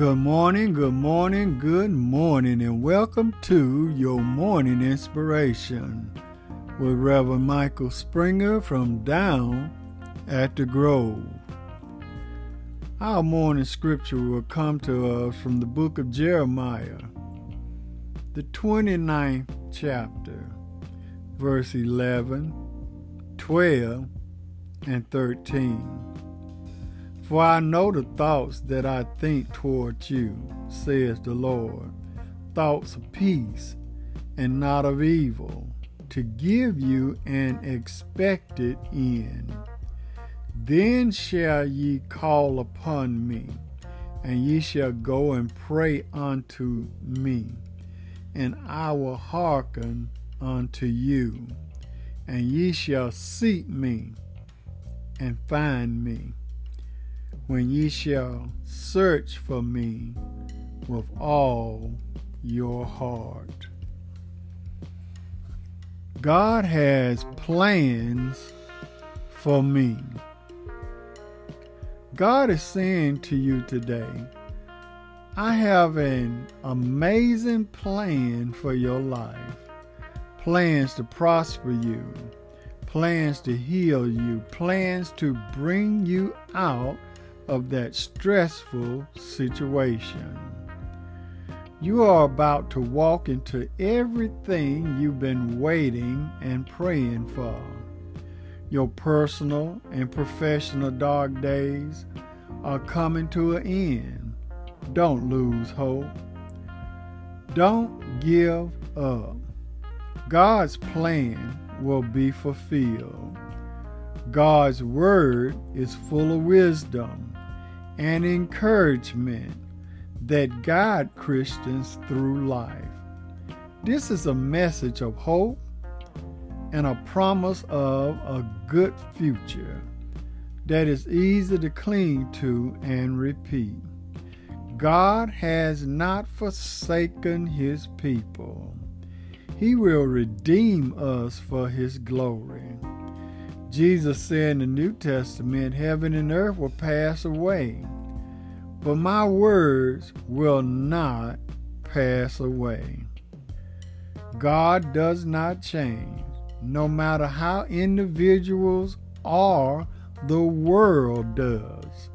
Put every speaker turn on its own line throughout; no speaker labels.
Good morning, good morning, good morning, and welcome to your morning inspiration with Reverend Michael Springer from Down at the Grove. Our morning scripture will come to us from the book of Jeremiah, the 29th chapter, verse 11, 12, and 13. For I know the thoughts that I think towards you, says the Lord, thoughts of peace and not of evil, to give you an expected end. Then shall ye call upon me, and ye shall go and pray unto me, and I will hearken unto you, and ye shall seek me and find me when ye shall search for me with all your heart. God has plans for me. God is saying to you today, I have an amazing plan for your life. Plans to prosper you, plans to heal you, plans to bring you out of that stressful situation. You are about to walk into everything you've been waiting and praying for. Your personal and professional dark days are coming to an end. Don't lose hope. Don't give up. God's plan will be fulfilled. God's word is full of wisdom and encouragement that guide Christians through life. This is a message of hope and a promise of a good future that is easy to cling to and repeat. God has not forsaken his people. He will redeem us for his glory. Jesus said in the New Testament, Heaven and earth will pass away, but my words will not pass away. God does not change, no matter how individuals or the world does.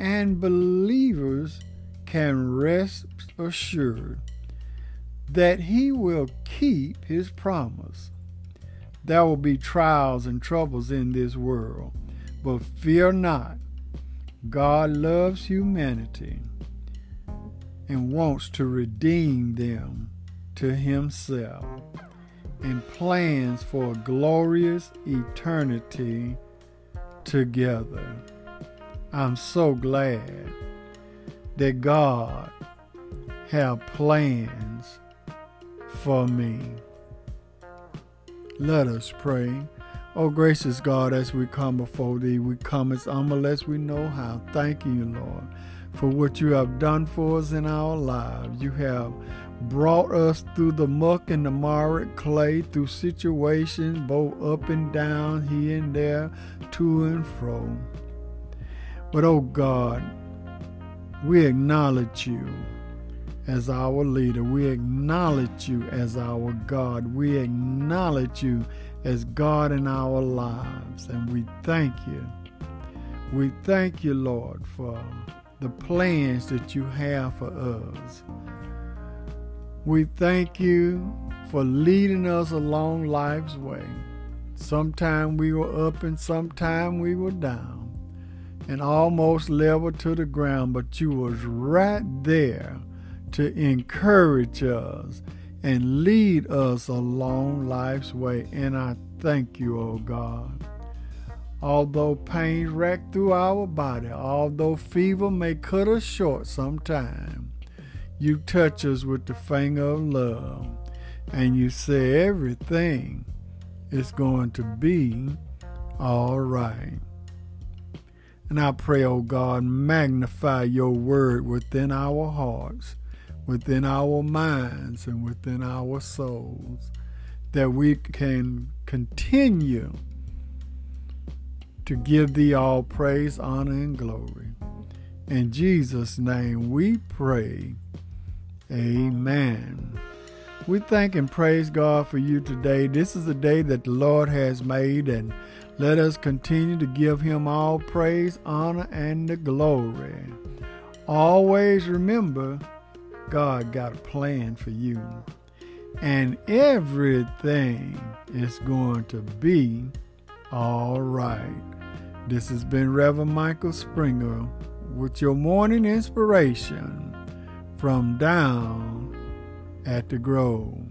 And believers can rest assured that He will keep His promise. There will be trials and troubles in this world, but fear not. God loves humanity and wants to redeem them to Himself and plans for a glorious eternity together. I'm so glad that God have plans for me. Let us pray. Oh, gracious God, as we come before Thee, we come as humble as we know how. Thank you, Lord, for what you have done for us in our lives. You have brought us through the muck and the marred clay, through situations both up and down, here and there, to and fro. But, oh God, we acknowledge you as our leader. We acknowledge you as our God. We acknowledge you as God in our lives. And we thank you. We thank you, Lord, for the plans that you have for us. We thank you for leading us along life's way. Sometime we were up and sometime we were down and almost level to the ground, but you was right there to encourage us and lead us along life's way. And I thank you, O oh God. Although pain rack through our body, although fever may cut us short sometime, you touch us with the finger of love and you say everything is going to be all right. And I pray, O oh God, magnify your word within our hearts within our minds and within our souls that we can continue to give thee all praise, honor, and glory. In Jesus' name we pray. Amen. We thank and praise God for you today. This is a day that the Lord has made, and let us continue to give Him all praise, honor, and the glory. Always remember, God got a plan for you, and everything is going to be all right. This has been Reverend Michael Springer with your morning inspiration from down at the Grove.